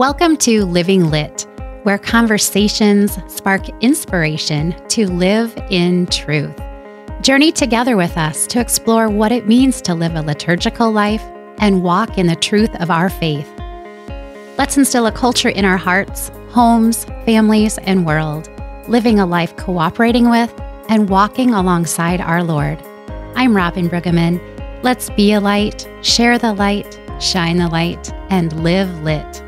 Welcome to Living Lit, where conversations spark inspiration to live in truth. Journey together with us to explore what it means to live a liturgical life and walk in the truth of our faith. Let's instill a culture in our hearts, homes, families, and world, living a life cooperating with and walking alongside our Lord. I'm Robyn Brueggemann. Let's be a light, share the light, shine the light, and live lit.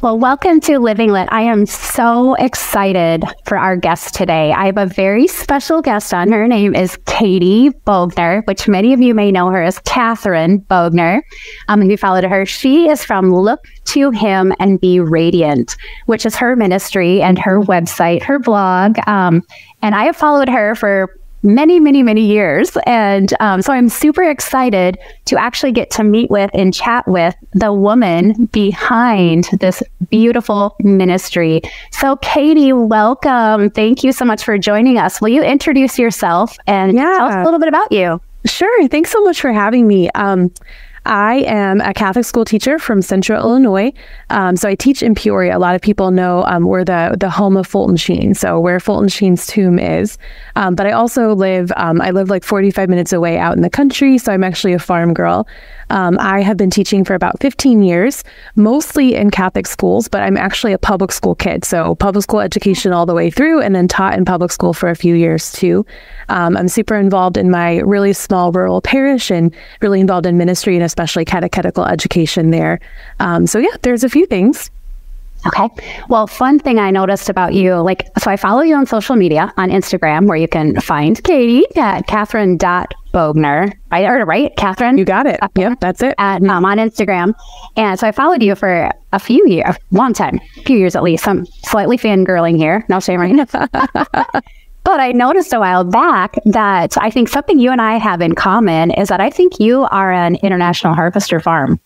Well, welcome to Living Lit. I am so excited for our guest today. I have a very special guest on. Her name is Katie Bogner, which many of you may know her as Katherine Bogner. Um, if you followed her, she is from Look to Him and Be Radiant, which is her ministry and her website, her blog. Um, and I have followed her for many, many, many years. And um, so I'm super excited to actually get to meet with and chat with the woman behind this beautiful ministry. So, Katie, welcome. Thank you so much for joining us. Will you introduce yourself and yeah. tell us a little bit about you? Sure. Thanks so much for having me. Um, I am a Catholic school teacher from Central Illinois. Um, so I teach in Peoria. A lot of people know um, we're the the home of Fulton Sheen, so where Fulton Sheen's tomb is. Um, but I also live um, I live like 45 minutes away out in the country, so I'm actually a farm girl. Um, I have been teaching for about 15 years, mostly in Catholic schools, but I'm actually a public school kid. So public school education all the way through, and then taught in public school for a few years too. Um, I'm super involved in my really small rural parish and really involved in ministry and especially catechetical education there. Um, so yeah, there's a few things. Okay. Well, fun thing I noticed about you, like, so I follow you on social media on Instagram where you can find Katie at Katherine.bogner. I heard it right, Catherine? You got it. Yep, that's it. At, um, on Instagram. And so I followed you for a few years, long time, a few years at least. I'm slightly fangirling here. No shame, right? But I noticed a while back that I think something you and I have in common is that I think you are an international harvester farm.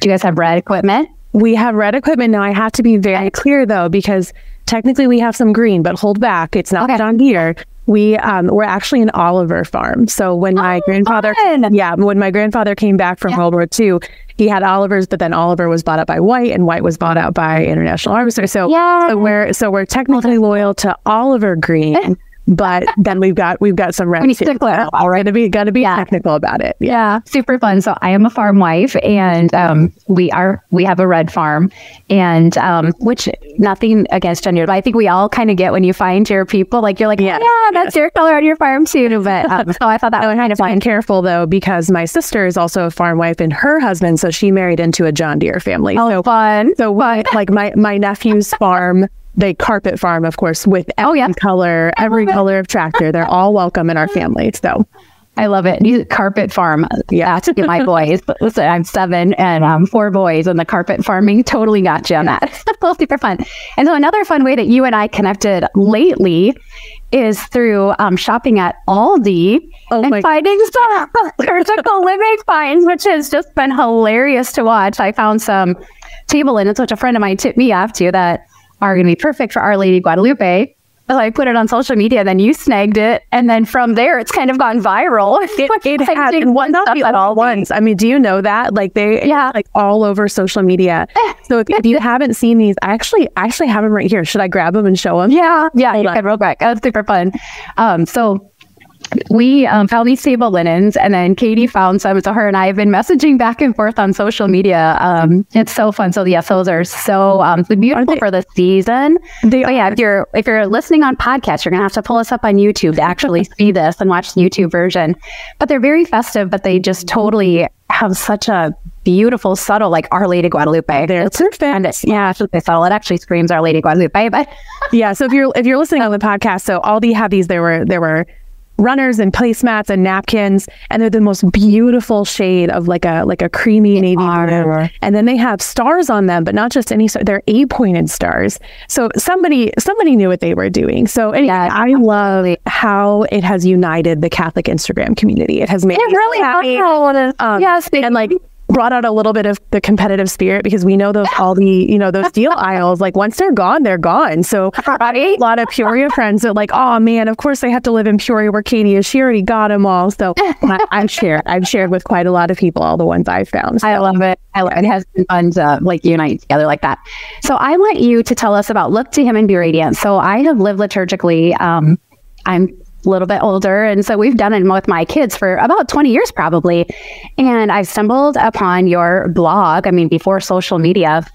Do you guys have red equipment? We have red equipment now. I have to be very clear though, because technically we have some green, but hold back. It's not okay. John Deere. We um, we're actually an Oliver farm. So when my oh, grandfather, fun. yeah, when my grandfather came back from yeah. World War II, he had Olivers, but then Oliver was bought out by White, and White was bought out by International Harvester. So, yeah. so we're so we're technically loyal to Oliver Green. But then we've got we've got some rent. We to clarify, right? To be gonna be yeah. technical about it. Yeah. yeah. super fun. So I am a farm wife, and um, we are we have a red farm, and um, which nothing against gender, but I think we all kind of get when you find your people, like you're like, yeah, yeah that's yes. your color on your farm too. But um, so I thought that was kind of fun. Careful though, because my sister is also a farm wife, and her husband, so she married into a John Deere family. Oh, so, fun! So fun. like my my nephew's farm they carpet farm, of course, with every oh, yeah. color, every color of tractor. They're all welcome in our family. So I love it. You carpet farm. Yeah, that's my boys. Listen, I'm seven and um, four boys, and the carpet farming totally got you on that. super fun. And so another fun way that you and I connected lately is through um, shopping at Aldi oh and finding some liturgical living finds, which has just been hilarious to watch. I found some table linens, which a friend of mine tipped me off to that are going to be perfect for Our Lady Guadalupe. So I put it on social media, then you snagged it, and then from there, it's kind of gone viral. It, it had one not at all once. I mean, do you know that? Like they, yeah, like all over social media. So if, if you haven't seen these, I actually, I actually have them right here. Should I grab them and show them? Yeah, yeah, you can real quick. That's super fun. Um, so we um, found these table linens and then Katie found some. So her and I have been messaging back and forth on social media. Um, it's so fun. So yes, those are so um, beautiful they, for the season. They but yeah, if you're if you're listening on podcast, you're gonna have to pull us up on YouTube to actually see this and watch the YouTube version. But they're very festive, but they just totally have such a beautiful, subtle, like Our Lady Guadalupe. They're perfect. It's, yeah, it's really subtle. It actually screams Our Lady Guadalupe. But yeah, so if you're if you're listening on the podcast, so Aldi had these. There were there were runners and placemats and napkins and they're the most beautiful shade of like a like a creamy navy blue. And then they have stars on them but not just any star they're eight pointed stars. So somebody somebody knew what they were doing. So anyway, yeah, i love how it has united the catholic instagram community. It has made it really happy. Um, yes and like brought out a little bit of the competitive spirit because we know those all the you know those deal aisles like once they're gone they're gone so right? a lot of peoria friends are like oh man of course they have to live in peoria where katie is she already got them all so I, have shared i've shared with quite a lot of people all the ones i've found so. i love it I love it. it has been fun to like unite together like that so i want you to tell us about look to him and be radiant so i have lived liturgically um, i'm a little bit older. And so we've done it with my kids for about 20 years, probably. And I stumbled upon your blog. I mean, before social media,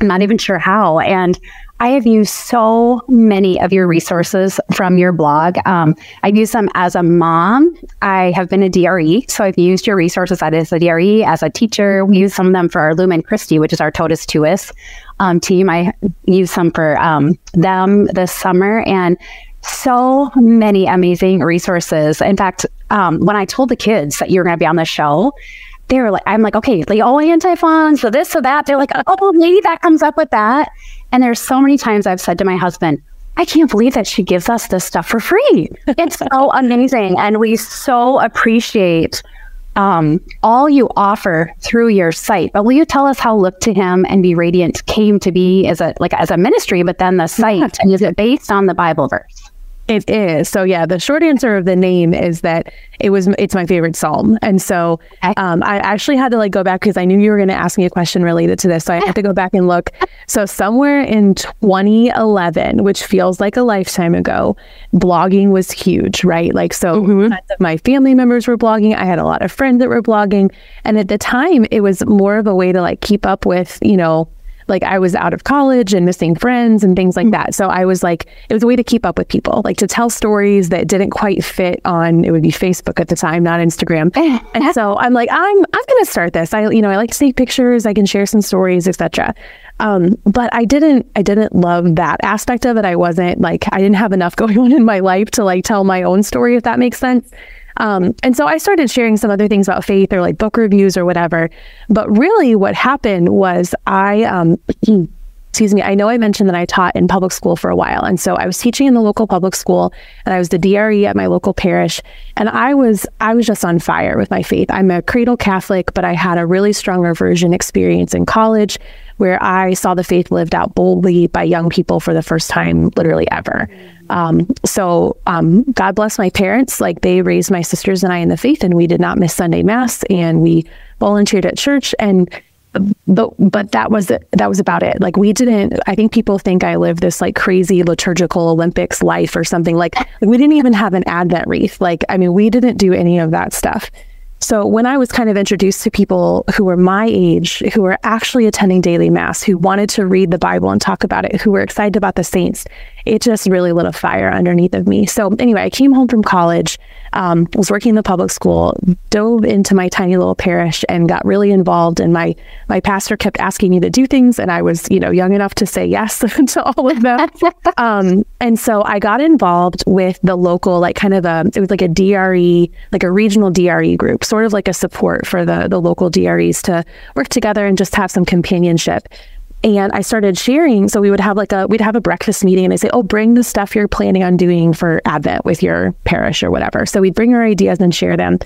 I'm not even sure how. And I have used so many of your resources from your blog. Um, I've used them as a mom. I have been a DRE, so I've used your resources as a DRE, as a teacher. We use some of them for our Lumen Christi, which is our Totus Tuus um, team. I use some for um, them this summer, and so many amazing resources. In fact, um, when I told the kids that you were going to be on the show, they were like, I'm like, okay, the O Antiphons, so this, so that. They're like, oh, maybe that comes up with that. And there's so many times I've said to my husband, I can't believe that she gives us this stuff for free. It's so amazing. And we so appreciate um, all you offer through your site. But will you tell us how Look to Him and Be Radiant came to be as a like as a ministry, but then the site and is it based on the Bible verse? It is. So yeah, the short answer of the name is that it was it's my favorite psalm. And so um, I actually had to like go back because I knew you were going to ask me a question related to this. So I had to go back and look. So somewhere in 2011, which feels like a lifetime ago, blogging was huge, right? Like so mm-hmm. my family members were blogging. I had a lot of friends that were blogging. And at the time it was more of a way to like keep up with, you know, like I was out of college and missing friends and things like mm-hmm. that. So I was like, it was a way to keep up with people, like to tell stories that didn't quite fit on, it would be Facebook at the time, not Instagram. and so I'm like, I'm, I'm going to start this. I, you know, I like to take pictures. I can share some stories, etc. Um, but I didn't, I didn't love that aspect of it. I wasn't like, I didn't have enough going on in my life to like tell my own story, if that makes sense. Um, and so I started sharing some other things about faith or like book reviews or whatever. But really, what happened was I, um, excuse me, I know I mentioned that I taught in public school for a while. And so I was teaching in the local public school and I was the DRE at my local parish. And I was, I was just on fire with my faith. I'm a cradle Catholic, but I had a really strong reversion experience in college where I saw the faith lived out boldly by young people for the first time, literally ever. Um, so um, God bless my parents. Like they raised my sisters and I in the faith, and we did not miss Sunday Mass, and we volunteered at church. And but but that was that was about it. Like we didn't. I think people think I live this like crazy liturgical Olympics life or something. Like we didn't even have an Advent wreath. Like I mean, we didn't do any of that stuff. So when I was kind of introduced to people who were my age, who were actually attending daily mass, who wanted to read the Bible and talk about it, who were excited about the saints, it just really lit a fire underneath of me. So anyway, I came home from college, um, was working in the public school, dove into my tiny little parish, and got really involved. And my my pastor kept asking me to do things, and I was you know young enough to say yes to all of them. um, and so I got involved with the local, like kind of a it was like a DRE, like a regional DRE group, sort of like a support for the the local DREs to work together and just have some companionship. And I started sharing. So we would have like a, we'd have a breakfast meeting and I say, oh, bring the stuff you're planning on doing for Advent with your parish or whatever. So we'd bring our ideas and share them.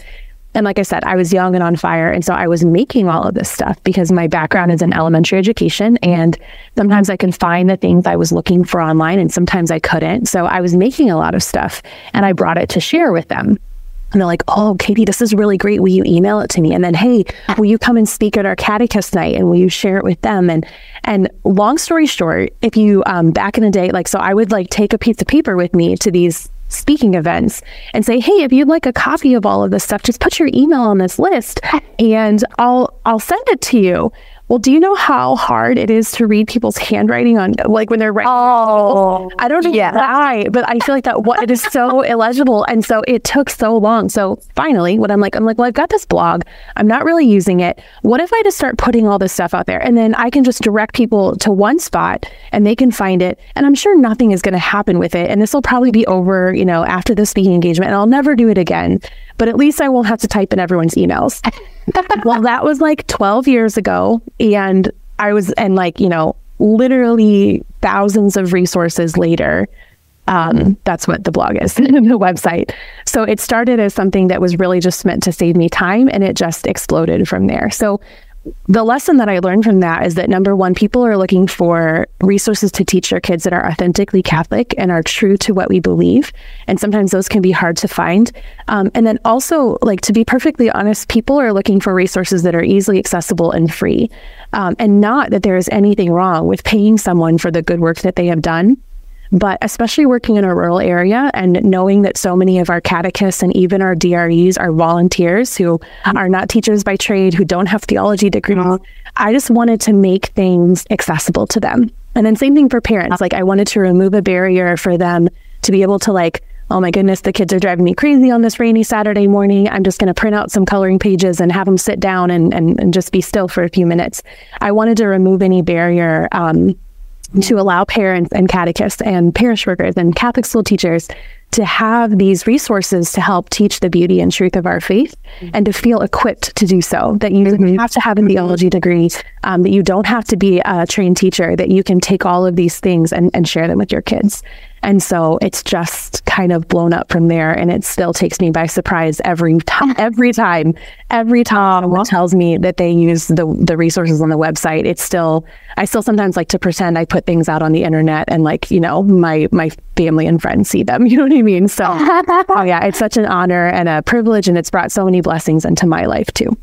And like I said, I was young and on fire. And so I was making all of this stuff because my background is in elementary education. And sometimes I can find the things I was looking for online and sometimes I couldn't. So I was making a lot of stuff and I brought it to share with them. And they're like, oh, Katie, this is really great. Will you email it to me? And then, hey, will you come and speak at our catechist night and will you share it with them? And and long story short, if you um, back in the day, like so I would like take a piece of paper with me to these speaking events and say, "Hey, if you'd like a copy of all of this stuff, just put your email on this list and I'll I'll send it to you." Well, do you know how hard it is to read people's handwriting on like when they're writing? Oh, I don't know yeah. why, but I feel like that what it is so illegible, and so it took so long. So finally, what I'm like, I'm like, well, I've got this blog. I'm not really using it. What if I just start putting all this stuff out there, and then I can just direct people to one spot, and they can find it, and I'm sure nothing is going to happen with it, and this will probably be over, you know, after the speaking engagement, and I'll never do it again. But at least I won't have to type in everyone's emails. well, that was like 12 years ago. And I was, and like, you know, literally thousands of resources later, Um, that's what the blog is, the website. So it started as something that was really just meant to save me time and it just exploded from there. So the lesson that I learned from that is that number one, people are looking for resources to teach their kids that are authentically Catholic and are true to what we believe. And sometimes those can be hard to find. Um, and then also, like to be perfectly honest, people are looking for resources that are easily accessible and free. Um, and not that there is anything wrong with paying someone for the good work that they have done. But especially working in a rural area and knowing that so many of our catechists and even our DREs are volunteers who are not teachers by trade, who don't have theology degrees, I just wanted to make things accessible to them. And then same thing for parents. Like I wanted to remove a barrier for them to be able to like, oh my goodness, the kids are driving me crazy on this rainy Saturday morning. I'm just going to print out some coloring pages and have them sit down and, and, and just be still for a few minutes. I wanted to remove any barrier um, to allow parents and catechists and parish workers and Catholic school teachers to have these resources to help teach the beauty and truth of our faith mm-hmm. and to feel equipped to do so. That you mm-hmm. have to have a theology degree, um, that you don't have to be a trained teacher, that you can take all of these things and, and share them with your kids. And so it's just kind of blown up from there. And it still takes me by surprise every time, every time, every time someone tells me that they use the, the resources on the website. It's still, I still sometimes like to pretend I put things out on the internet and like, you know, my, my family and friends see them. You know what I mean? So, oh yeah, it's such an honor and a privilege. And it's brought so many blessings into my life too.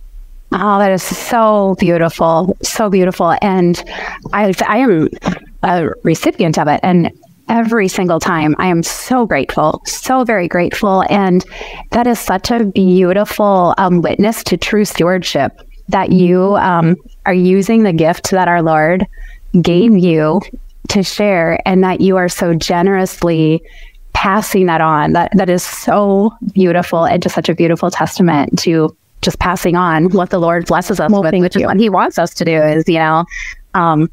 Oh, that is so beautiful. So beautiful. And I, I am a recipient of it. And every single time. I am so grateful, so very grateful. And that is such a beautiful um, witness to true stewardship that you um, are using the gift that our Lord gave you to share and that you are so generously passing that on. That that is so beautiful and just such a beautiful testament to just passing on what the Lord blesses us well, with, which you. is what He wants us to do. Is you know, um,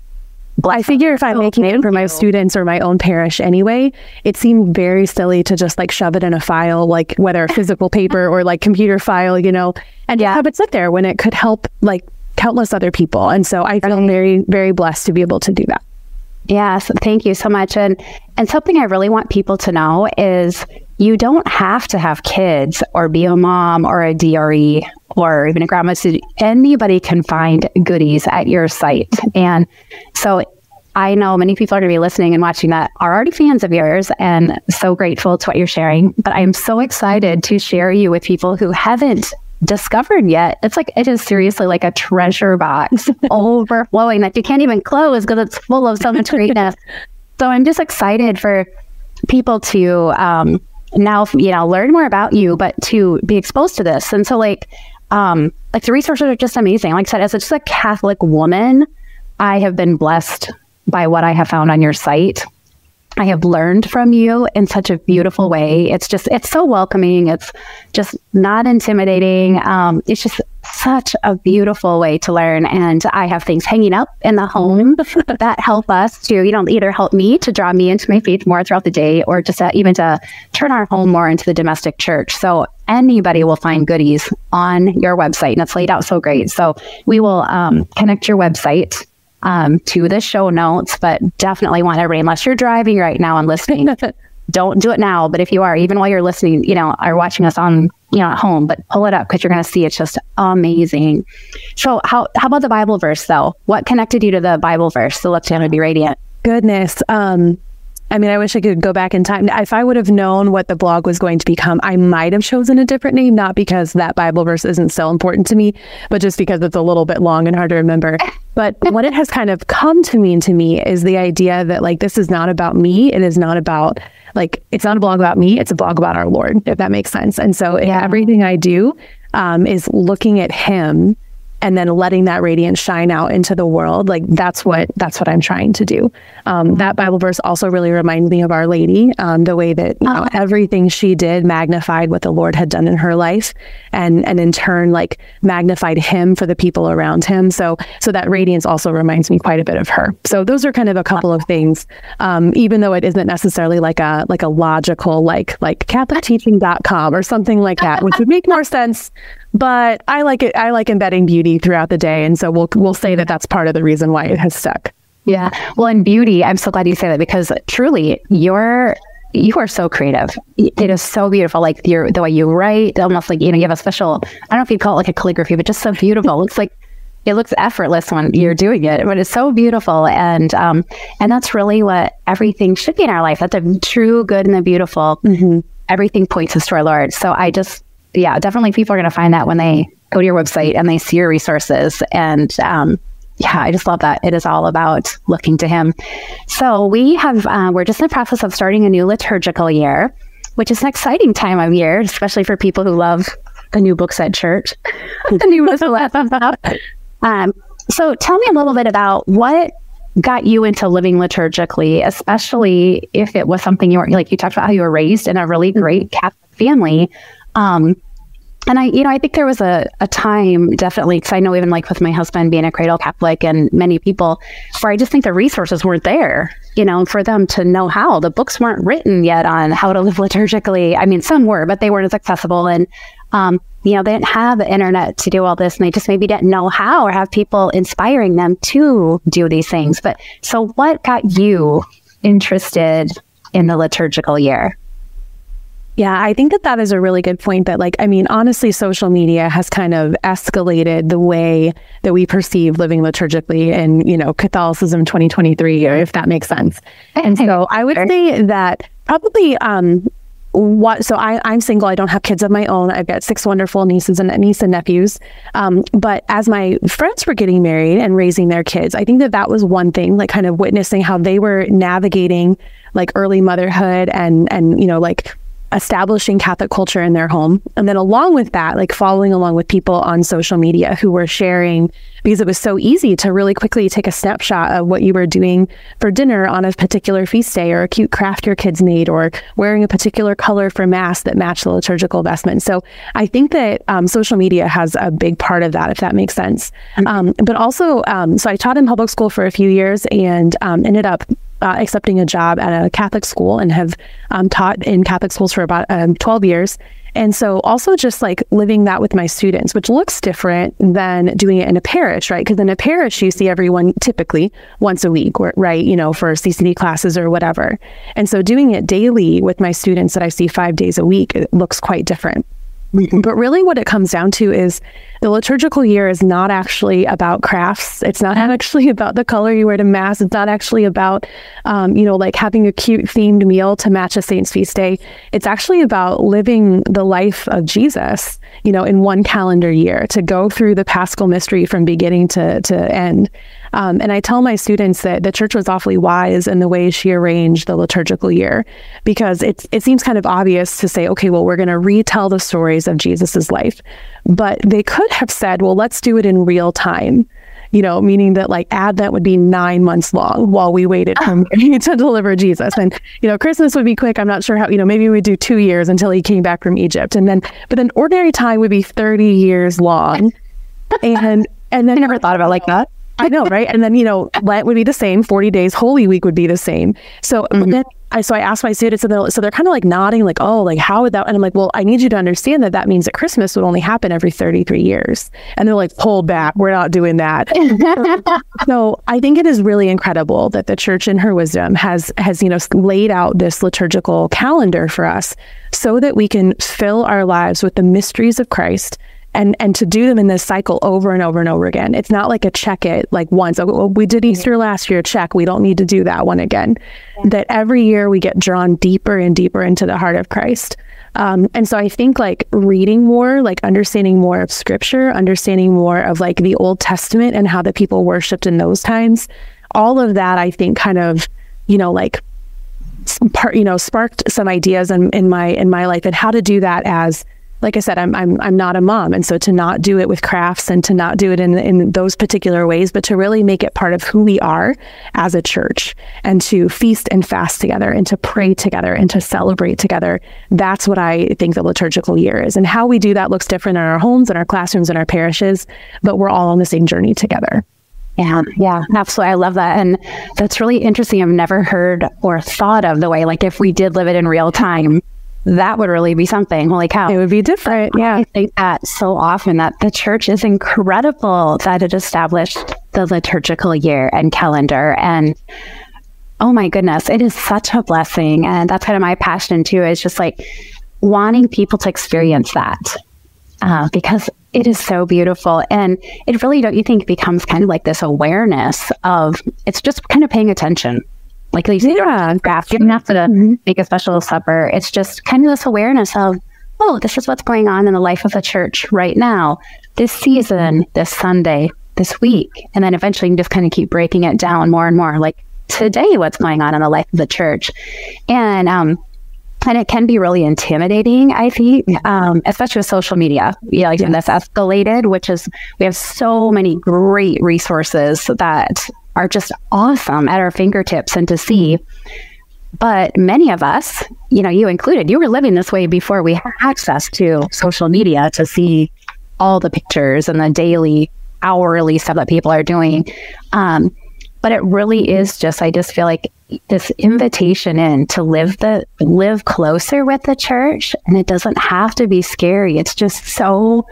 I figure if I'm oh, making it for my students or my own parish anyway, it seemed very silly to just like shove it in a file, like whether physical paper or like computer file, you know, and yeah. have it sit there when it could help like countless other people. And so I feel very, very blessed to be able to do that. Yes, thank you so much. And and something I really want people to know is you don't have to have kids or be a mom or a DRE or even a grandma. Anybody can find goodies at your site. And so I know many people are going to be listening and watching that are already fans of yours and so grateful to what you're sharing. But I'm so excited to share you with people who haven't discovered yet. It's like it is seriously like a treasure box overflowing that you can't even close because it's full of so much greatness. so I'm just excited for people to um, now you know learn more about you but to be exposed to this and so like um like the resources are just amazing like i said as just a catholic woman i have been blessed by what i have found on your site I have learned from you in such a beautiful way. It's just, it's so welcoming. It's just not intimidating. Um, it's just such a beautiful way to learn. And I have things hanging up in the home that help us to, you know, either help me to draw me into my faith more throughout the day or just to, even to turn our home more into the domestic church. So anybody will find goodies on your website and it's laid out so great. So we will um, connect your website um, to the show notes, but definitely want everybody, unless you're driving right now and listening, don't do it now. But if you are, even while you're listening, you know, are watching us on, you know, at home, but pull it up because you're going to see it's just amazing. So how, how about the Bible verse though? What connected you to the Bible verse? So let's to be radiant. Goodness. Um, I mean, I wish I could go back in time. If I would have known what the blog was going to become, I might have chosen a different name, not because that Bible verse isn't so important to me, but just because it's a little bit long and hard to remember. But what it has kind of come to mean to me is the idea that like this is not about me. It is not about like it's not a blog about me. It's a blog about our Lord, if that makes sense. And so yeah. everything I do um, is looking at Him and then letting that radiance shine out into the world like that's what that's what i'm trying to do. Um, that bible verse also really reminds me of our lady um, the way that you know, uh-huh. everything she did magnified what the lord had done in her life and and in turn like magnified him for the people around him. So so that radiance also reminds me quite a bit of her. So those are kind of a couple of things um, even though it isn't necessarily like a like a logical like like catholicteaching.com or something like that which would make more sense but I like it. I like embedding beauty throughout the day, and so we'll we'll say that that's part of the reason why it has stuck. Yeah. Well, in beauty, I'm so glad you say that because truly, your you are so creative. It is so beautiful. Like your the way you write, almost like you know, you have a special. I don't know if you'd call it like a calligraphy, but just so beautiful. It looks like it looks effortless when you're doing it, but it's so beautiful. And um, and that's really what everything should be in our life. That's a true good and the beautiful. Mm-hmm. Everything points us to our Lord. So I just, yeah, definitely people are going to find that when they go to your website and they see your resources. And um, yeah, I just love that. It is all about looking to Him. So we have, uh, we're just in the process of starting a new liturgical year, which is an exciting time of year, especially for people who love the new books at church. the new books um, so tell me a little bit about what got you into living liturgically, especially if it was something you were like you talked about how you were raised in a really great Catholic family. Um, and I, you know, I think there was a, a time definitely, because I know even like with my husband being a cradle Catholic and many people, where I just think the resources weren't there, you know, for them to know how. The books weren't written yet on how to live liturgically. I mean, some were, but they weren't as accessible. And, um, you know, they didn't have the internet to do all this and they just maybe didn't know how or have people inspiring them to do these things. But so what got you interested in the liturgical year? Yeah, I think that that is a really good point. That, like, I mean, honestly, social media has kind of escalated the way that we perceive living liturgically in, you know, Catholicism 2023, or if that makes sense. And so I would say that probably um, what so I, i'm single i don't have kids of my own i've got six wonderful nieces and niece and nephews um, but as my friends were getting married and raising their kids i think that that was one thing like kind of witnessing how they were navigating like early motherhood and and you know like establishing Catholic culture in their home. And then along with that, like following along with people on social media who were sharing because it was so easy to really quickly take a snapshot of what you were doing for dinner on a particular feast day or a cute craft your kids made or wearing a particular color for mass that matched the liturgical vestment. So I think that um, social media has a big part of that, if that makes sense. Mm-hmm. Um, but also, um, so I taught in public school for a few years and um, ended up uh, accepting a job at a Catholic school and have um, taught in Catholic schools for about um, 12 years. And so also just like living that with my students, which looks different than doing it in a parish, right? Because in a parish, you see everyone typically once a week, right? You know, for CCD classes or whatever. And so doing it daily with my students that I see five days a week, it looks quite different. But really, what it comes down to is the liturgical year is not actually about crafts. It's not actually about the color you wear to mass. It's not actually about, um, you know, like having a cute themed meal to match a saint's feast day. It's actually about living the life of Jesus, you know, in one calendar year to go through the paschal mystery from beginning to, to end. Um, and I tell my students that the church was awfully wise in the way she arranged the liturgical year because it, it seems kind of obvious to say, okay, well, we're going to retell the stories of Jesus's life. But they could have said, well, let's do it in real time you know, meaning that like Advent would be nine months long while we waited for to deliver Jesus. And, you know, Christmas would be quick. I'm not sure how, you know, maybe we'd do two years until he came back from Egypt. And then, but then ordinary time would be 30 years long. And, and then I never thought about like that. I know, right? And then, you know, Lent would be the same, 40 days, Holy Week would be the same. So mm-hmm. then I, so I asked my students, so they're, so they're kind of like nodding, like, oh, like, how would that? And I'm like, well, I need you to understand that that means that Christmas would only happen every 33 years. And they're like, hold back. We're not doing that. so I think it is really incredible that the church in her wisdom has, has, you know, laid out this liturgical calendar for us so that we can fill our lives with the mysteries of Christ and and to do them in this cycle over and over and over again. It's not like a check it like once. Oh, well, we did Easter last year, check. We don't need to do that one again. That every year we get drawn deeper and deeper into the heart of Christ. Um, and so I think like reading more, like understanding more of Scripture, understanding more of like the Old Testament and how the people worshipped in those times, all of that I think kind of you know like part you know sparked some ideas in, in my in my life and how to do that as like I said, I'm I'm I'm not a mom, and so to not do it with crafts and to not do it in in those particular ways, but to really make it part of who we are as a church, and to feast and fast together, and to pray together, and to celebrate together. That's what I think the liturgical year is, and how we do that looks different in our homes, in our classrooms, in our parishes, but we're all on the same journey together. Yeah, yeah, absolutely. I love that. And that's really interesting. I've never heard or thought of the way, like, if we did live it in real time, that would really be something. Holy cow. It would be different. Yeah. I think that so often that the church is incredible that it established the liturgical year and calendar. And oh my goodness, it is such a blessing. And that's kind of my passion too, is just like wanting people to experience that uh, because it is so beautiful. And it really, don't you think, becomes kind of like this awareness of it's just kind of paying attention. Like you say, yeah. craft, you don't have to mm-hmm. make a special supper. It's just kind of this awareness of, oh, this is what's going on in the life of the church right now, this season, this Sunday, this week. And then eventually you just kind of keep breaking it down more and more. Like today, what's going on in the life of the church. And um, and it can be really intimidating, I think, um, especially with social media. Yeah, like yeah. that's escalated, which is we have so many great resources that are just awesome at our fingertips and to see. But many of us, you know, you included, you were living this way before we had access to social media to see all the pictures and the daily, hourly stuff that people are doing. Um, but it really is just, I just feel like this invitation in to live the live closer with the church and it doesn't have to be scary it's just so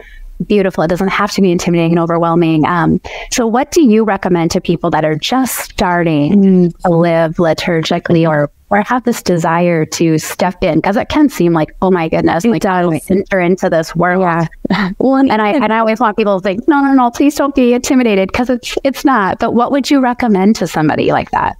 beautiful. It doesn't have to be intimidating and overwhelming. Um, so what do you recommend to people that are just starting to live liturgically or or have this desire to step in? Because it can seem like oh my goodness like does. enter into this world. Yeah. well and, and i and i always want people to think no no no please don't be intimidated because it's it's not. But what would you recommend to somebody like that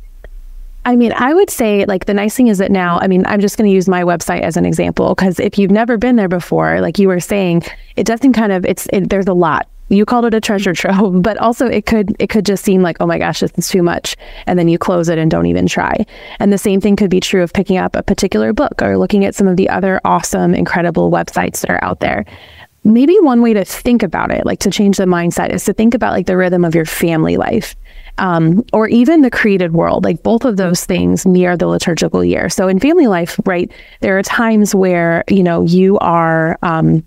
I mean, I would say like the nice thing is that now, I mean, I'm just going to use my website as an example because if you've never been there before, like you were saying, it doesn't kind of it's it, there's a lot. You called it a treasure trove, but also it could it could just seem like oh my gosh, this is too much, and then you close it and don't even try. And the same thing could be true of picking up a particular book or looking at some of the other awesome, incredible websites that are out there maybe one way to think about it, like to change the mindset, is to think about like the rhythm of your family life um, or even the created world. Like both of those things near the liturgical year. So in family life, right, there are times where, you know, you are, um,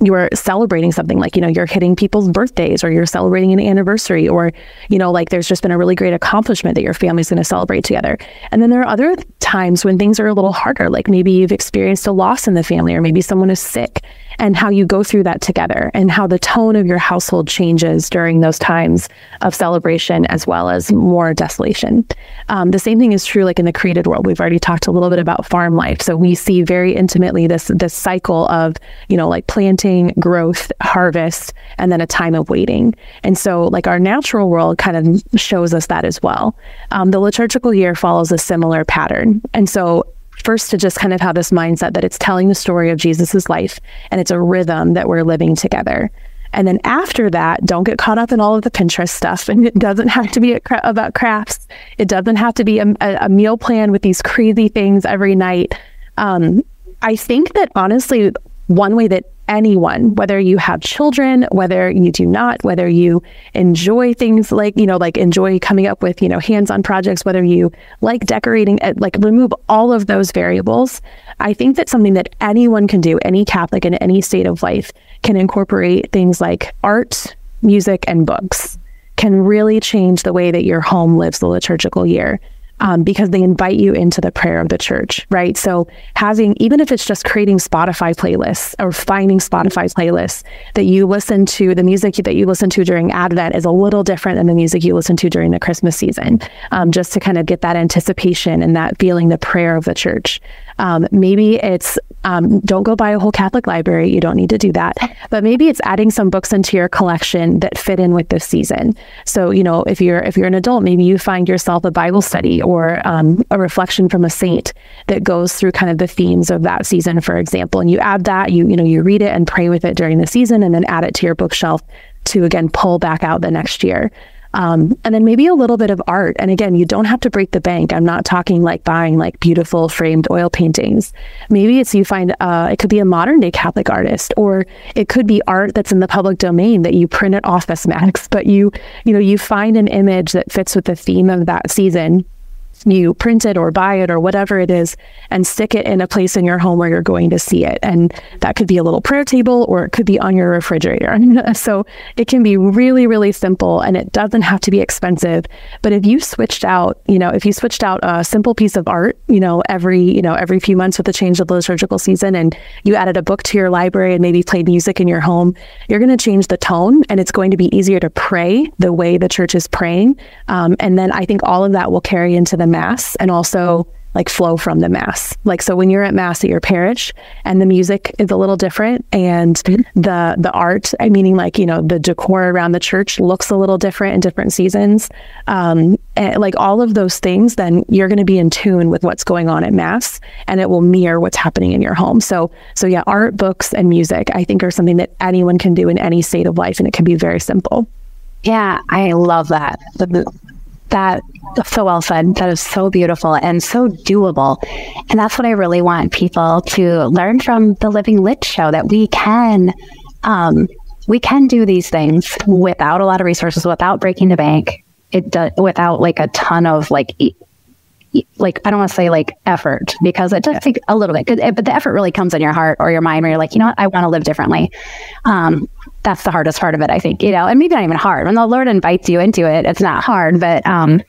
you are celebrating something like, you know, you're hitting people's birthdays or you're celebrating an anniversary or, you know, like there's just been a really great accomplishment that your family's going to celebrate together. And then there are other times when things are a little harder, like maybe you've experienced a loss in the family or maybe someone is sick and how you go through that together and how the tone of your household changes during those times of celebration as well as more desolation. Um, the same thing is true like in the created world. We've already talked a little bit about farm life. So we see very intimately this this cycle of, you know, like planting, growth, harvest, and then a time of waiting. And so like our natural world kind of shows us that as well. Um, the liturgical year follows a similar pattern. And so first to just kind of have this mindset that it's telling the story of Jesus's life and it's a rhythm that we're living together. And then after that, don't get caught up in all of the Pinterest stuff. And it doesn't have to be about crafts. It doesn't have to be a, a meal plan with these crazy things every night. Um, I think that honestly, one way that anyone, whether you have children, whether you do not, whether you enjoy things like, you know, like enjoy coming up with, you know, hands on projects, whether you like decorating, eh, like remove all of those variables. I think that something that anyone can do, any Catholic in any state of life, can incorporate things like art, music, and books can really change the way that your home lives the liturgical year um, because they invite you into the prayer of the church, right? So having, even if it's just creating Spotify playlists or finding Spotify playlists that you listen to, the music that you listen to during Advent is a little different than the music you listen to during the Christmas season, um, just to kind of get that anticipation and that feeling the prayer of the church. Um, maybe it's um, don't go buy a whole Catholic library. You don't need to do that. But maybe it's adding some books into your collection that fit in with this season. So you know, if you're if you're an adult, maybe you find yourself a Bible study or um, a reflection from a saint that goes through kind of the themes of that season, for example, and you add that. You you know you read it and pray with it during the season, and then add it to your bookshelf to again pull back out the next year. Um, and then maybe a little bit of art. And again, you don't have to break the bank. I'm not talking like buying like beautiful framed oil paintings. Maybe it's you find uh, it could be a modern day Catholic artist, or it could be art that's in the public domain that you print it off as Max, but you you know you find an image that fits with the theme of that season you print it or buy it or whatever it is and stick it in a place in your home where you're going to see it. And that could be a little prayer table or it could be on your refrigerator. so it can be really, really simple and it doesn't have to be expensive. But if you switched out, you know, if you switched out a simple piece of art, you know, every, you know, every few months with the change of the liturgical season and you added a book to your library and maybe played music in your home, you're going to change the tone and it's going to be easier to pray the way the church is praying. Um, and then I think all of that will carry into the mass and also like flow from the mass. Like so when you're at mass at your parish and the music is a little different and the the art, I meaning like, you know, the decor around the church looks a little different in different seasons. Um like all of those things, then you're going to be in tune with what's going on at mass and it will mirror what's happening in your home. So so yeah, art, books and music I think are something that anyone can do in any state of life and it can be very simple. Yeah, I love that. That so well said. That is so beautiful and so doable. And that's what I really want people to learn from the Living Lit show that we can um, we can do these things without a lot of resources, without breaking the bank. It do, without like a ton of like like I don't want to say like effort because it does take a little bit, but the effort really comes in your heart or your mind where you're like, you know what, I want to live differently. Um, that's the hardest part of it, I think, you know, and maybe not even hard. When the Lord invites you into it, it's not hard, but um,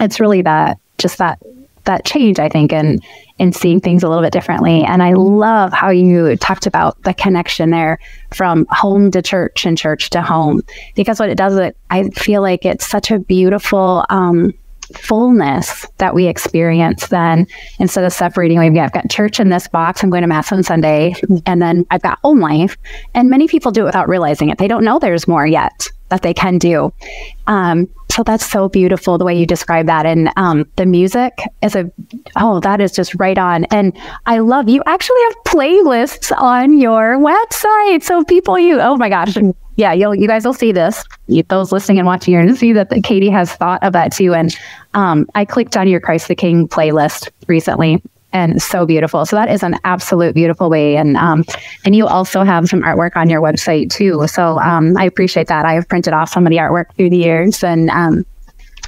it's really that just that that change, I think, and in seeing things a little bit differently. And I love how you talked about the connection there from home to church and church to home, because what it does, it I feel like it's such a beautiful. Um, fullness that we experience then instead of separating maybe I've got church in this box, I'm going to mass on Sunday, and then I've got home life. And many people do it without realizing it. They don't know there's more yet that they can do. Um, so that's so beautiful the way you describe that. And um, the music is a, oh, that is just right on. And I love you actually have playlists on your website. So people, you, oh my gosh, yeah, you guys will see this. You, those listening and watching, you're going to see that, that Katie has thought of that too. And um, I clicked on your Christ the King playlist recently and so beautiful. So that is an absolute beautiful way. And um, and you also have some artwork on your website too. So um, I appreciate that. I have printed off some of the artwork through the years and um,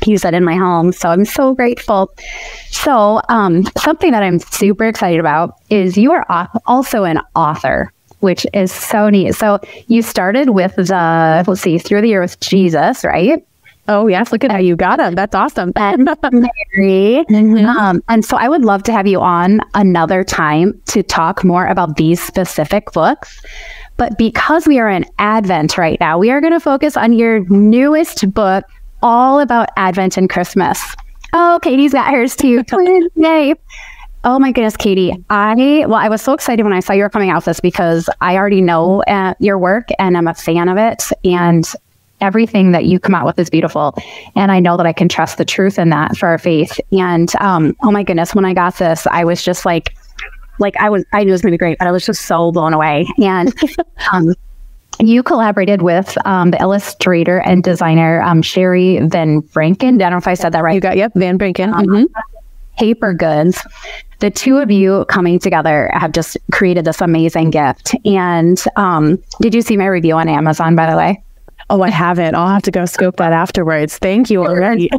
use that in my home. So I'm so grateful. So um, something that I'm super excited about is you are also an author which is so neat. So you started with the, let's see, through the year with Jesus, right? Oh, yes. Look at how you got them. That's awesome. and Mary. Mm-hmm. Um, and so I would love to have you on another time to talk more about these specific books. But because we are in Advent right now, we are going to focus on your newest book, all about Advent and Christmas. Oh, Katie's got hers too. Yay. Oh my goodness, Katie. I, well, I was so excited when I saw you were coming out with this because I already know uh, your work and I'm a fan of it. And everything that you come out with is beautiful. And I know that I can trust the truth in that for our faith. And um, oh my goodness, when I got this, I was just like, like I was, I knew it was going to be great, but I was just so blown away. And um, you collaborated with um, the illustrator and designer um, Sherry Van Branken. I don't know if I said that right. You got yep, Van Branken. Um, mm-hmm. Paper goods the two of you coming together have just created this amazing gift. And um, did you see my review on Amazon, by the way? Oh, I haven't. I'll have to go scope that afterwards. Thank you already.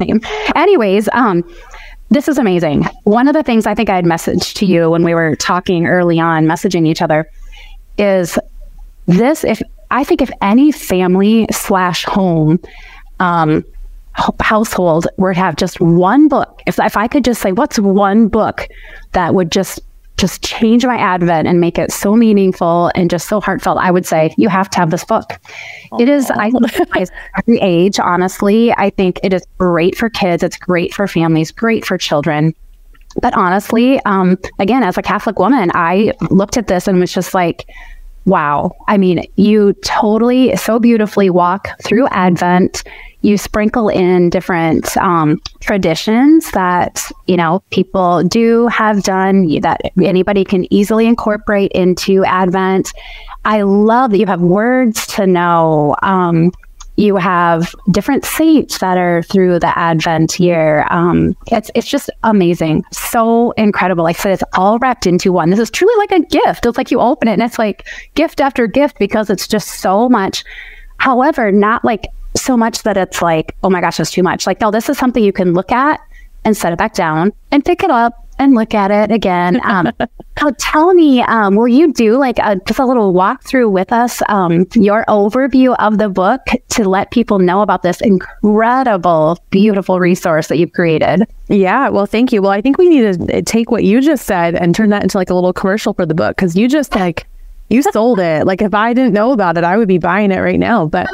Anyways, um, this is amazing. One of the things I think I had messaged to you when we were talking early on, messaging each other, is this. If I think if any family slash home um, household were to have just one book, if, if I could just say, what's one book that would just just change my Advent and make it so meaningful and just so heartfelt, I would say you have to have this book. Aww. It is, I think, every age, honestly. I think it is great for kids, it's great for families, great for children. But honestly, um, again, as a Catholic woman, I looked at this and was just like, wow. I mean, you totally so beautifully walk through Advent you sprinkle in different um, traditions that you know people do have done that anybody can easily incorporate into Advent. I love that you have words to know. Um, you have different saints that are through the Advent year. Um, it's it's just amazing, so incredible. Like I said, it's all wrapped into one. This is truly like a gift. It's like you open it and it's like gift after gift because it's just so much. However, not like so much that it's like, oh my gosh, that's too much. Like, no, this is something you can look at and set it back down and pick it up and look at it again. Um, tell me, um, will you do like a, just a little walkthrough with us, um, your overview of the book to let people know about this incredible, beautiful resource that you've created? Yeah, well, thank you. Well, I think we need to take what you just said and turn that into like a little commercial for the book because you just like you sold it. Like if I didn't know about it, I would be buying it right now. But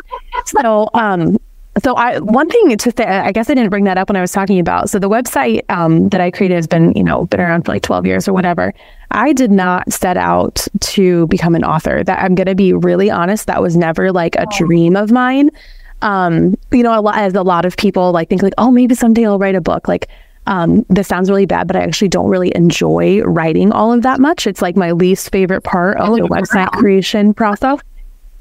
so um So I one thing to say, I guess I didn't bring that up when I was talking about. So the website um, that I created has been, you know, been around for like 12 years or whatever. I did not set out to become an author. That I'm going to be really honest. That was never like a dream of mine. Um, you know, a lot, as a lot of people like think like, oh, maybe someday I'll write a book. Like, um, this sounds really bad, but I actually don't really enjoy writing all of that much. It's like my least favorite part of the website creation process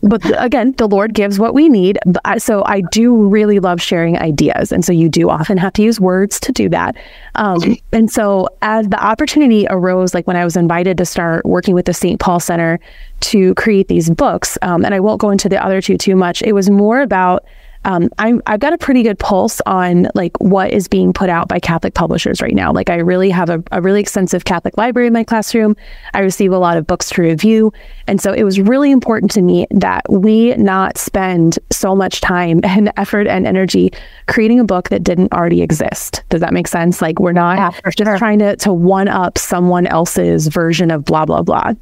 but again, the Lord gives what we need. So I do really love sharing ideas. And so you do often have to use words to do that. Um, and so as the opportunity arose, like when I was invited to start working with the St. Paul Center to create these books, um, and I won't go into the other two too much, it was more about um, I'm, I've got a pretty good pulse on like what is being put out by Catholic publishers right now. Like I really have a, a really extensive Catholic library in my classroom. I receive a lot of books to review. And so it was really important to me that we not spend so much time and effort and energy creating a book that didn't already exist. Does that make sense? Like we're not yeah, just sure. trying to, to one up someone else's version of blah, blah, blah.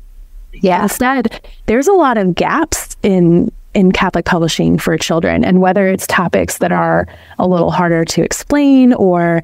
Yeah. Instead, there's a lot of gaps in in Catholic publishing for children, and whether it's topics that are a little harder to explain or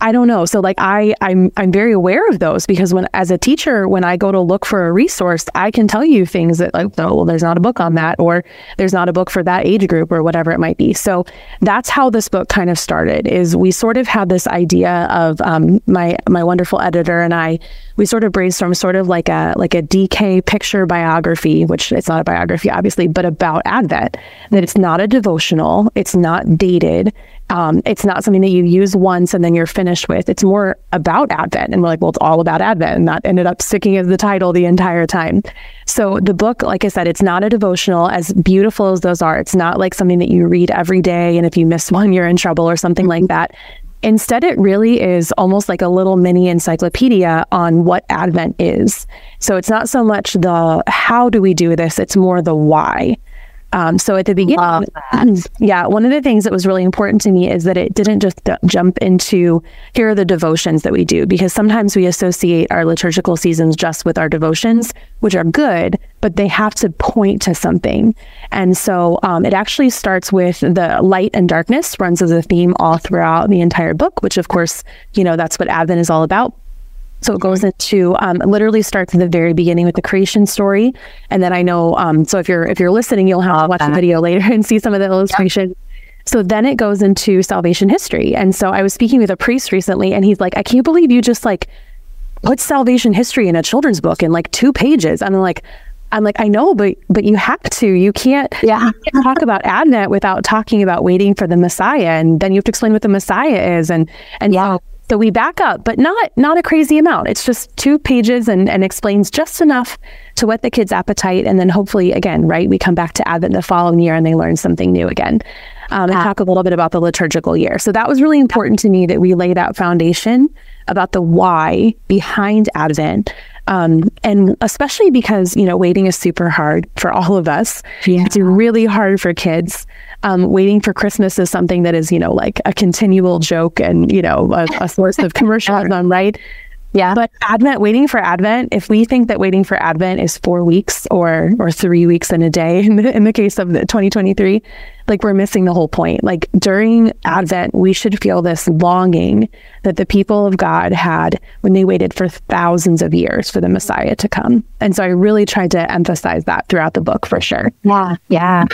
I don't know. So like I I'm I'm very aware of those because when as a teacher when I go to look for a resource, I can tell you things that like oh well there's not a book on that or there's not a book for that age group or whatever it might be. So that's how this book kind of started is we sort of had this idea of um, my my wonderful editor and I we sort of brainstormed sort of like a like a DK picture biography, which it's not a biography obviously, but about Advent. That it's not a devotional, it's not dated, um, it's not something that you use once and then you're finished with. It's more about Advent. And we're like, well, it's all about Advent. And that ended up sticking as the title the entire time. So the book, like I said, it's not a devotional, as beautiful as those are. It's not like something that you read every day. And if you miss one, you're in trouble or something like that. Instead, it really is almost like a little mini encyclopedia on what Advent is. So it's not so much the how do we do this, it's more the why. Um, so at the beginning, yeah, one of the things that was really important to me is that it didn't just d- jump into here are the devotions that we do, because sometimes we associate our liturgical seasons just with our devotions, which are good, but they have to point to something. And so um, it actually starts with the light and darkness runs as a theme all throughout the entire book, which of course, you know, that's what Advent is all about. So it goes into um, literally starts at the very beginning with the creation story, and then I know. Um, so if you're if you're listening, you'll have to watch the video later and see some of the illustration. Yep. So then it goes into salvation history, and so I was speaking with a priest recently, and he's like, "I can't believe you just like put salvation history in a children's book in like two pages." And I'm like, I'm like, I know, but but you have to. You can't, yeah. You can't talk about Advent without talking about waiting for the Messiah, and then you have to explain what the Messiah is, and and yeah. So so we back up, but not not a crazy amount. It's just two pages and, and explains just enough to whet the kids' appetite. And then hopefully, again, right, we come back to Advent the following year and they learn something new again. Um, and talk a little bit about the liturgical year. So that was really important to me that we laid that foundation about the why behind Advent. Um, and especially because, you know, waiting is super hard for all of us. Yeah. It's really hard for kids um, waiting for Christmas is something that is, you know, like a continual joke and, you know, a, a source of commercialism, right? Yeah. But Advent, waiting for Advent, if we think that waiting for Advent is four weeks or or three weeks in a day, in the, in the case of the 2023, like we're missing the whole point. Like during Advent, we should feel this longing that the people of God had when they waited for thousands of years for the Messiah to come. And so I really tried to emphasize that throughout the book for sure. Yeah. Yeah.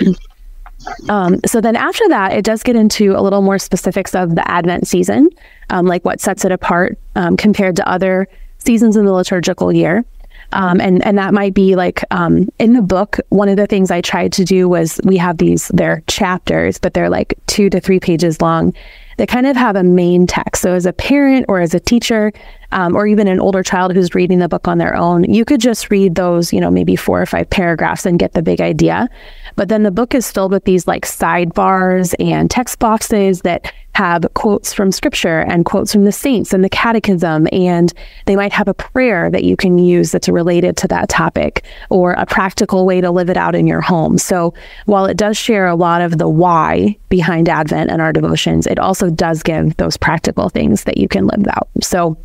Um, so then after that, it does get into a little more specifics of the Advent season, um, like what sets it apart um, compared to other seasons in the liturgical year. Um, and and that might be like um, in the book. One of the things I tried to do was we have these they're chapters, but they're like two to three pages long. They kind of have a main text. So as a parent or as a teacher, um, or even an older child who's reading the book on their own, you could just read those, you know, maybe four or five paragraphs and get the big idea. But then the book is filled with these like sidebars and text boxes that have quotes from scripture and quotes from the saints and the catechism. And they might have a prayer that you can use that's related to that topic or a practical way to live it out in your home. So while it does share a lot of the why behind Advent and our devotions, it also does give those practical things that you can live out. So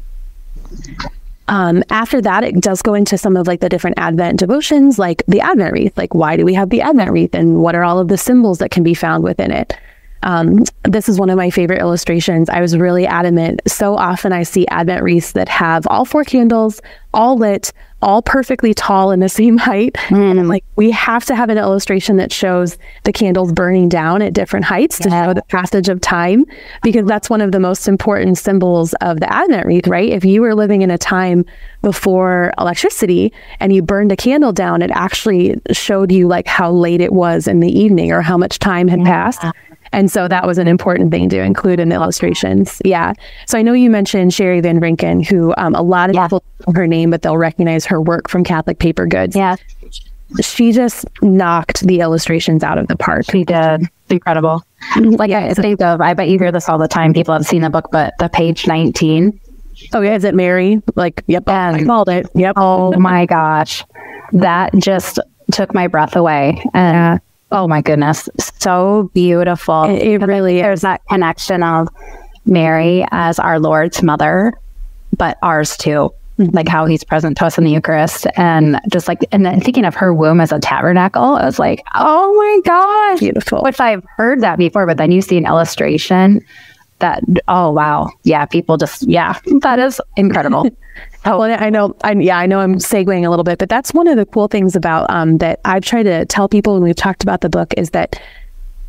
um, after that, it does go into some of like the different Advent devotions, like the Advent wreath. Like, why do we have the Advent wreath, and what are all of the symbols that can be found within it? Um, this is one of my favorite illustrations. I was really adamant. So often I see Advent wreaths that have all four candles, all lit, all perfectly tall in the same height. Mm. And I'm like, we have to have an illustration that shows the candles burning down at different heights yeah. to show the passage of time, because that's one of the most important symbols of the Advent wreath, right? If you were living in a time before electricity and you burned a candle down, it actually showed you like how late it was in the evening or how much time had passed. And so that was an important thing to include in the illustrations. Yeah. So I know you mentioned Sherry Van Rinken, who um, a lot of yeah. people know her name, but they'll recognize her work from Catholic Paper Goods. Yeah. She just knocked the illustrations out of the park. She did. Incredible. Like I think of, I bet you hear this all the time. People have seen the book, but the page 19. Oh, yeah. Is it Mary? Like, yep. And, I called it. Yep. Oh my gosh. That just took my breath away. And Oh my goodness. So beautiful. It, it really There's that connection of Mary as our Lord's mother, but ours too. Mm-hmm. Like how he's present to us in the Eucharist. And just like, and then thinking of her womb as a tabernacle, I was like, oh my gosh. Beautiful. Which I've heard that before, but then you see an illustration that, oh wow. Yeah. People just, yeah, that is incredible. Oh, well, I know. I, yeah, I know. I'm segueing a little bit, but that's one of the cool things about um, that I've tried to tell people when we've talked about the book is that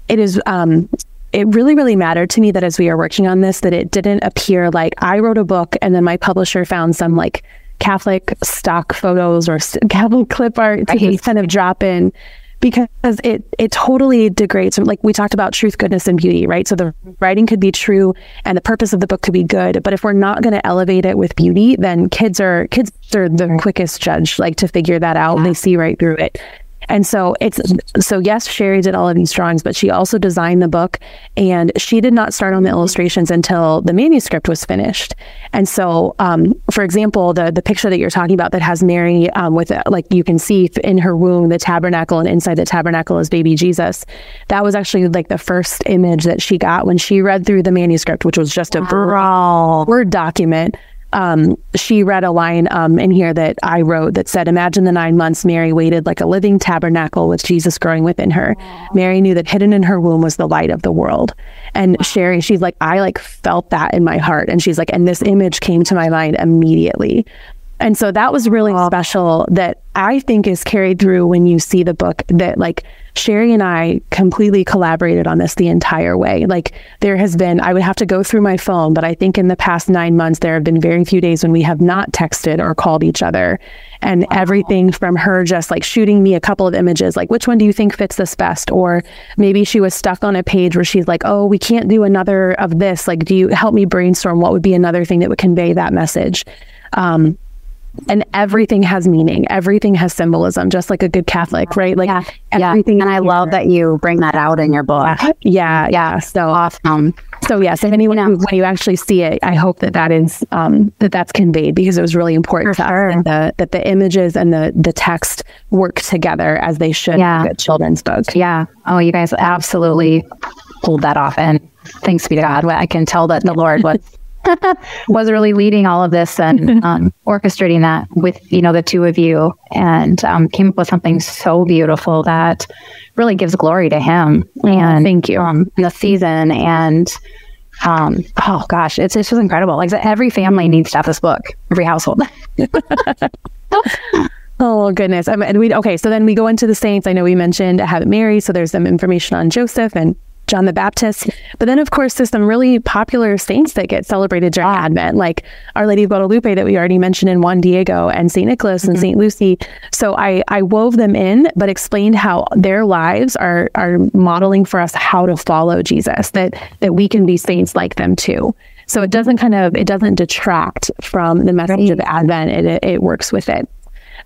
it is. Um, it really, really mattered to me that as we are working on this, that it didn't appear like I wrote a book and then my publisher found some like Catholic stock photos or Catholic clip art to kind of drop in because it it totally degrades like we talked about truth goodness and beauty right? So the writing could be true and the purpose of the book could be good but if we're not going to elevate it with beauty then kids are kids are the quickest judge like to figure that out. Yeah. they mm-hmm. see right through it and so it's so yes, Sherry did all of these drawings, but she also designed the book and she did not start on the illustrations until the manuscript was finished. And so, um, for example, the the picture that you're talking about that has Mary um, with like you can see in her womb the tabernacle and inside the tabernacle is baby Jesus. That was actually like the first image that she got when she read through the manuscript, which was just a wow. word document um, she read a line um, in here that I wrote that said, Imagine the nine months Mary waited like a living tabernacle with Jesus growing within her. Mary knew that hidden in her womb was the light of the world. And Sherry, she's like, I like felt that in my heart. And she's like, and this image came to my mind immediately. And so that was really special that I think is carried through when you see the book that like Sherry and I completely collaborated on this the entire way. Like there has been, I would have to go through my phone, but I think in the past nine months, there have been very few days when we have not texted or called each other. And wow. everything from her just like shooting me a couple of images, like, which one do you think fits this best? Or maybe she was stuck on a page where she's like, oh, we can't do another of this. Like, do you help me brainstorm what would be another thing that would convey that message? Um, and everything has meaning. Everything has symbolism just like a good catholic right? Like yeah, everything yeah. and i love that you bring that out in your book. Yeah. Yeah. So awesome. so yes if anyone who, when you actually see it i hope that that is um, that that's conveyed because it was really important to sure. us that the, that the images and the the text work together as they should yeah. in a children's book. Yeah. Oh you guys absolutely pulled that off. And thanks be to god i can tell that the lord was was really leading all of this and um, orchestrating that with you know the two of you and um, came up with something so beautiful that really gives glory to him and thank you um, the season and um, oh gosh it's, it's just incredible like every family needs to have this book every household Oh goodness! Um, and we okay. So then we go into the saints. I know we mentioned Have Mary. So there's some information on Joseph and John the Baptist. But then, of course, there's some really popular saints that get celebrated during Advent, like Our Lady of Guadalupe that we already mentioned in Juan Diego and St. Nicholas and mm-hmm. St. Lucy. So I, I wove them in, but explained how their lives are, are modeling for us how to follow Jesus, that, that we can be saints like them too. So it doesn't kind of, it doesn't detract from the message right. of Advent. It, it, it works with it.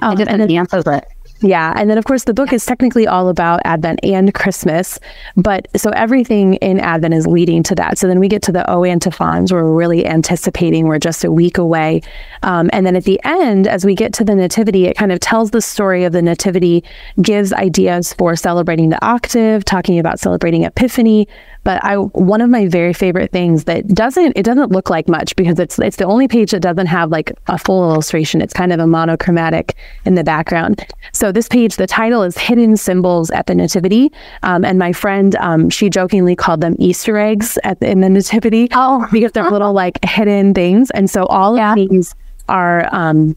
Um, it just enhances it. Yeah. And then, of course, the book is technically all about Advent and Christmas. But so everything in Advent is leading to that. So then we get to the O antiphons where we're really anticipating. We're just a week away. Um, and then at the end, as we get to the Nativity, it kind of tells the story of the Nativity, gives ideas for celebrating the octave, talking about celebrating Epiphany, but I one of my very favorite things that doesn't it doesn't look like much because it's it's the only page that doesn't have like a full illustration. It's kind of a monochromatic in the background. So this page, the title is Hidden Symbols at the Nativity. Um, and my friend, um, she jokingly called them Easter eggs at the, in the Nativity. Oh. because they're little like hidden things. And so all Yeah. of these are um,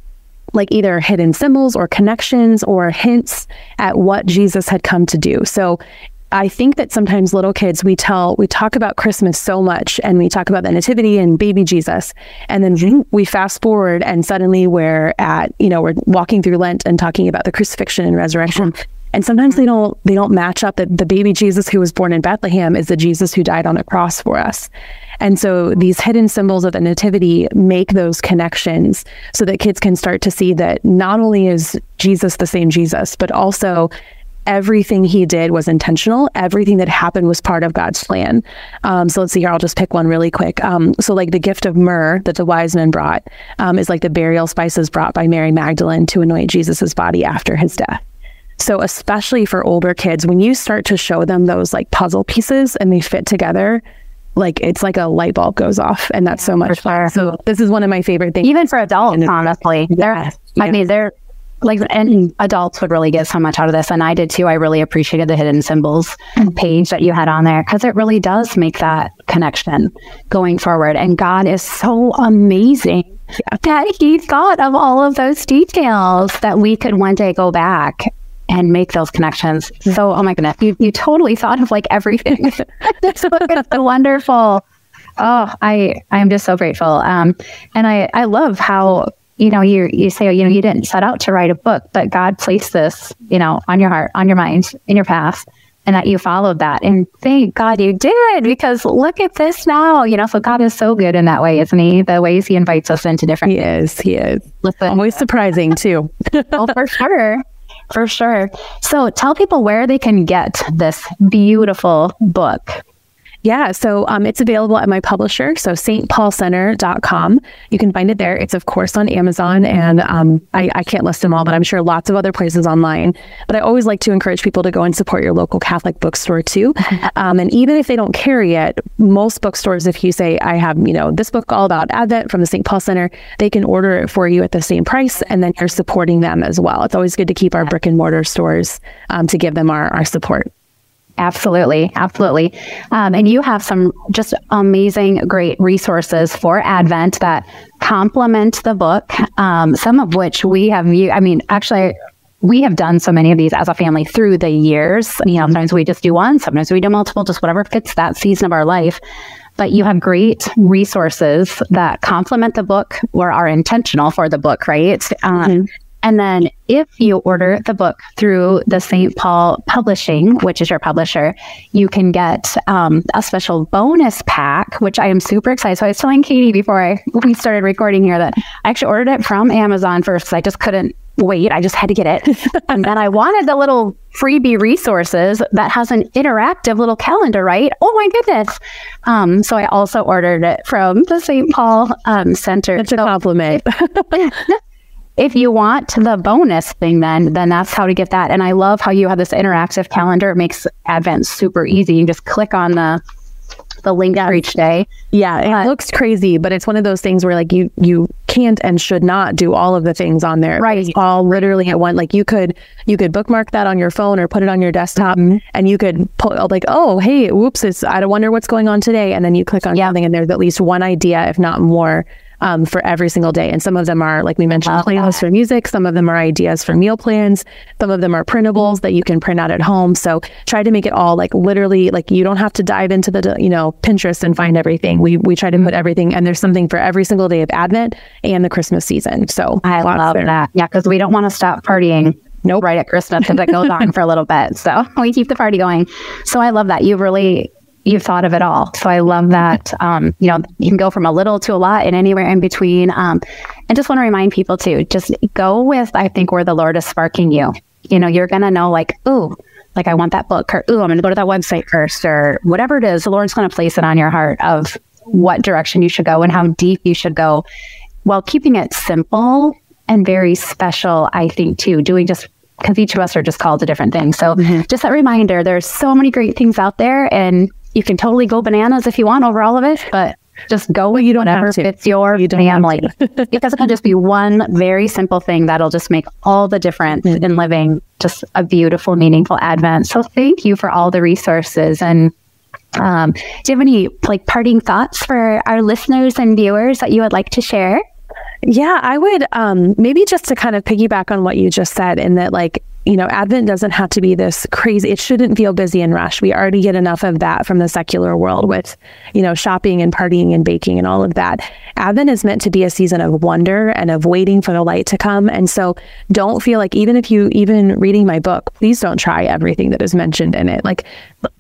like either hidden symbols or connections or hints at what Jesus had come to do. So I think that sometimes little kids we tell we talk about Christmas so much and we talk about the nativity and baby Jesus. And then mm-hmm. we fast forward and suddenly we're at you know we're walking through Lent and talking about the crucifixion and resurrection. And sometimes they don't they don't match up that the baby Jesus who was born in Bethlehem is the Jesus who died on a cross for us. And so these hidden symbols of the nativity make those connections so that kids can start to see that not only is Jesus the same Jesus, but also everything he did was intentional. Everything that happened was part of God's plan. Um, so let's see here. I'll just pick one really quick. Um, so, like the gift of myrrh that the wise men brought um, is like the burial spices brought by Mary Magdalene to anoint Jesus's body after his death. So, especially for older kids, when you start to show them those like puzzle pieces and they fit together, like it's like a light bulb goes off, and that's so much fun. So, this is one of my favorite things. Even for adults, honestly. They're, Yes. I mean, they're like, and adults would really get so much out of this. And I did too. I really appreciated the hidden symbols page that you had on there because it really does make that connection going forward. And God is so amazing that He thought of all of those details that we could one day go back and make those connections. So, oh my goodness, you, you totally thought of like everything. That's so wonderful. Oh, I I am just so grateful. Um, and I I love how you know you you say you know you didn't set out to write a book, but God placed this you know on your heart, on your mind, in your path, and that you followed that. And thank God you did because look at this now. You know, so God is so good in that way, isn't He? The ways He invites us into different. he is, he is Listen, always surprising too. oh, for sure. For sure. So tell people where they can get this beautiful book. Yeah, so um, it's available at my publisher, so stpaulcenter.com. You can find it there. It's, of course, on Amazon, and um, I, I can't list them all, but I'm sure lots of other places online. But I always like to encourage people to go and support your local Catholic bookstore too. Um, and even if they don't carry it, most bookstores, if you say, I have, you know, this book all about Advent from the St. Paul Center, they can order it for you at the same price, and then you're supporting them as well. It's always good to keep our brick and mortar stores um, to give them our, our support. Absolutely, absolutely. Um, and you have some just amazing, great resources for Advent that complement the book. Um, some of which we have. I mean, actually, we have done so many of these as a family through the years. You know, sometimes we just do one, sometimes we do multiple, just whatever fits that season of our life. But you have great resources that complement the book or are intentional for the book, right? Um, and then if you order the book through the St. Paul Publishing, which is your publisher, you can get um, a special bonus pack, which I am super excited. So I was telling Katie before I, we started recording here that I actually ordered it from Amazon first because I just couldn't wait. I just had to get it. and then I wanted the little freebie resources that has an interactive little calendar, right? Oh my goodness. Um, so I also ordered it from the St. Paul um, Center. Such a compliment. If you want the bonus thing then then that's how to get that and i love how you have this interactive calendar it makes advent super easy you just click on the the link for each day Yeah, it Uh, looks crazy, but it's one of those things where like you you can't and should not do all of the things on there. Right. It's all literally at one. Like you could you could bookmark that on your phone or put it on your desktop, Mm-hmm. and you could pull like oh hey whoops it's I don't wonder what's going on today, and then you click on Yeah. something and there's at least one idea if not more. Um, for every single day. And some of them are, like we mentioned, Love playlists for music. Some of them are ideas for meal plans. Some of them are printables that you can print out at home. So try to make it all like literally like you don't have to dive into the you know Pinterest and find everything. We we try to put everything and there's something for every single day of Advent and the Christmas season. So i love there. that yeah because we don't want to stop partying Nope. right at christmas because it goes on for a little bit so we keep the party going so i love that you really you've thought of it all. So i love that um, you know you can go from a little to a lot and anywhere in between um, and just want to remind people too just go with i think where the lord is sparking you. You know you're gonna know like ooh like i want that book or ooh i'm gonna go to that website first or whatever it is the lord's gonna place it on your heart of what direction you should go and how deep you should go while keeping it simple and very special, I think, too, doing just because each of us are just called to different things. So just that reminder, there's so many great things out there and you can totally go bananas if you want over all of it, but just go with you don't whatever have to. fits your You family. because it can just be one very simple thing that'll just make all the difference in living just a beautiful, meaningful Advent. So thank you for all the resources and um, do you have any like parting thoughts for our listeners and viewers that you would like to share? Yeah, I would um, maybe just to kind of piggyback on what you just said, in that, like, you know, Advent doesn't have to be this crazy, it shouldn't feel busy and rushed. We already get enough of that from the secular world with, you know, shopping and partying and baking and all of that. Advent is meant to be a season of wonder and of waiting for the light to come. And so don't feel like, even if you, even reading my book, please don't try everything that is mentioned in it. Like,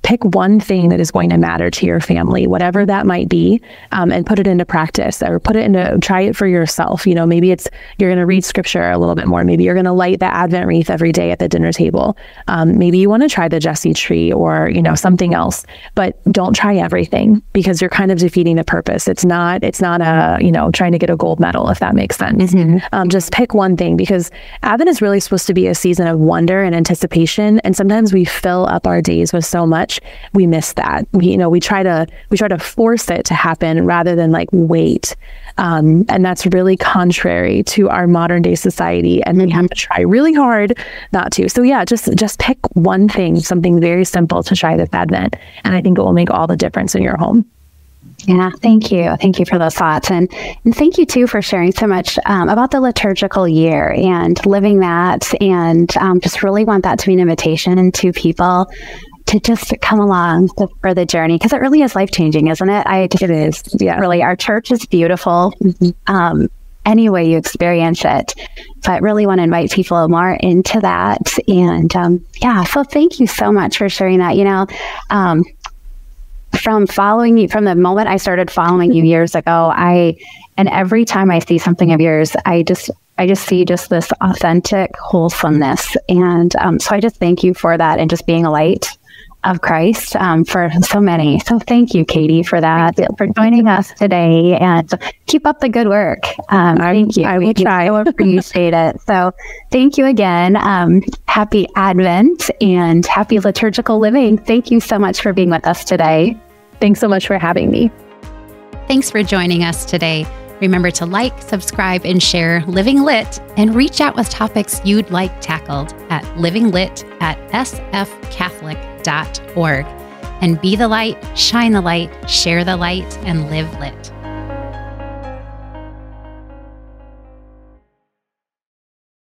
pick one thing that is going to matter to your family, whatever that might be, um, and put it into practice or put it into, try it for yourself. You know, maybe it's you're going to read scripture a little bit more. Maybe you're going to light the Advent wreath every day at the dinner table. Um, maybe you want to try the Jesse tree or, you know, something else, but don't try everything because you're kind of defeating the purpose. It's not, it's not a, you know, trying to get a gold medal, if that makes sense. Um, just pick one thing because Advent is really supposed to be a season of wonder and anticipation. And sometimes we fill up our days with so much, we miss that. We, you know, we try to, we try to force it to happen rather than like wait. Um, and that's really contrary to our modern day society. And we have to try really hard not to. So yeah, just just pick one thing, something very simple to try this Advent, and I think it will make all the difference in your home. Yeah, thank you. Thank you for those thoughts. And, and thank you too for sharing so much um, about the liturgical year and living that. And um, just really want that to be an invitation to people to just come along for the journey because it really is life changing, isn't it? I It is, yeah. Really, our church is beautiful. Um, any way you experience it, but really want to invite people more into that. And um, yeah, so thank you so much for sharing that. You know, um, from following you from the moment I started following you years ago, I and every time I see something of yours, I just I just see just this authentic wholesomeness, and um, so I just thank you for that and just being a light of Christ um, for so many. So thank you, Katie, for that for joining us today, and keep up the good work. Um, thank you. I will Thank try. I appreciate it. So thank you again. Um, happy Advent and happy liturgical living. Thank you so much for being with us today. Thanks so much for having me. Thanks for joining us today. Remember to like, subscribe, and share Living Lit and reach out with topics you'd like tackled at livinglit at And be the light, shine the light, share the light, and live lit.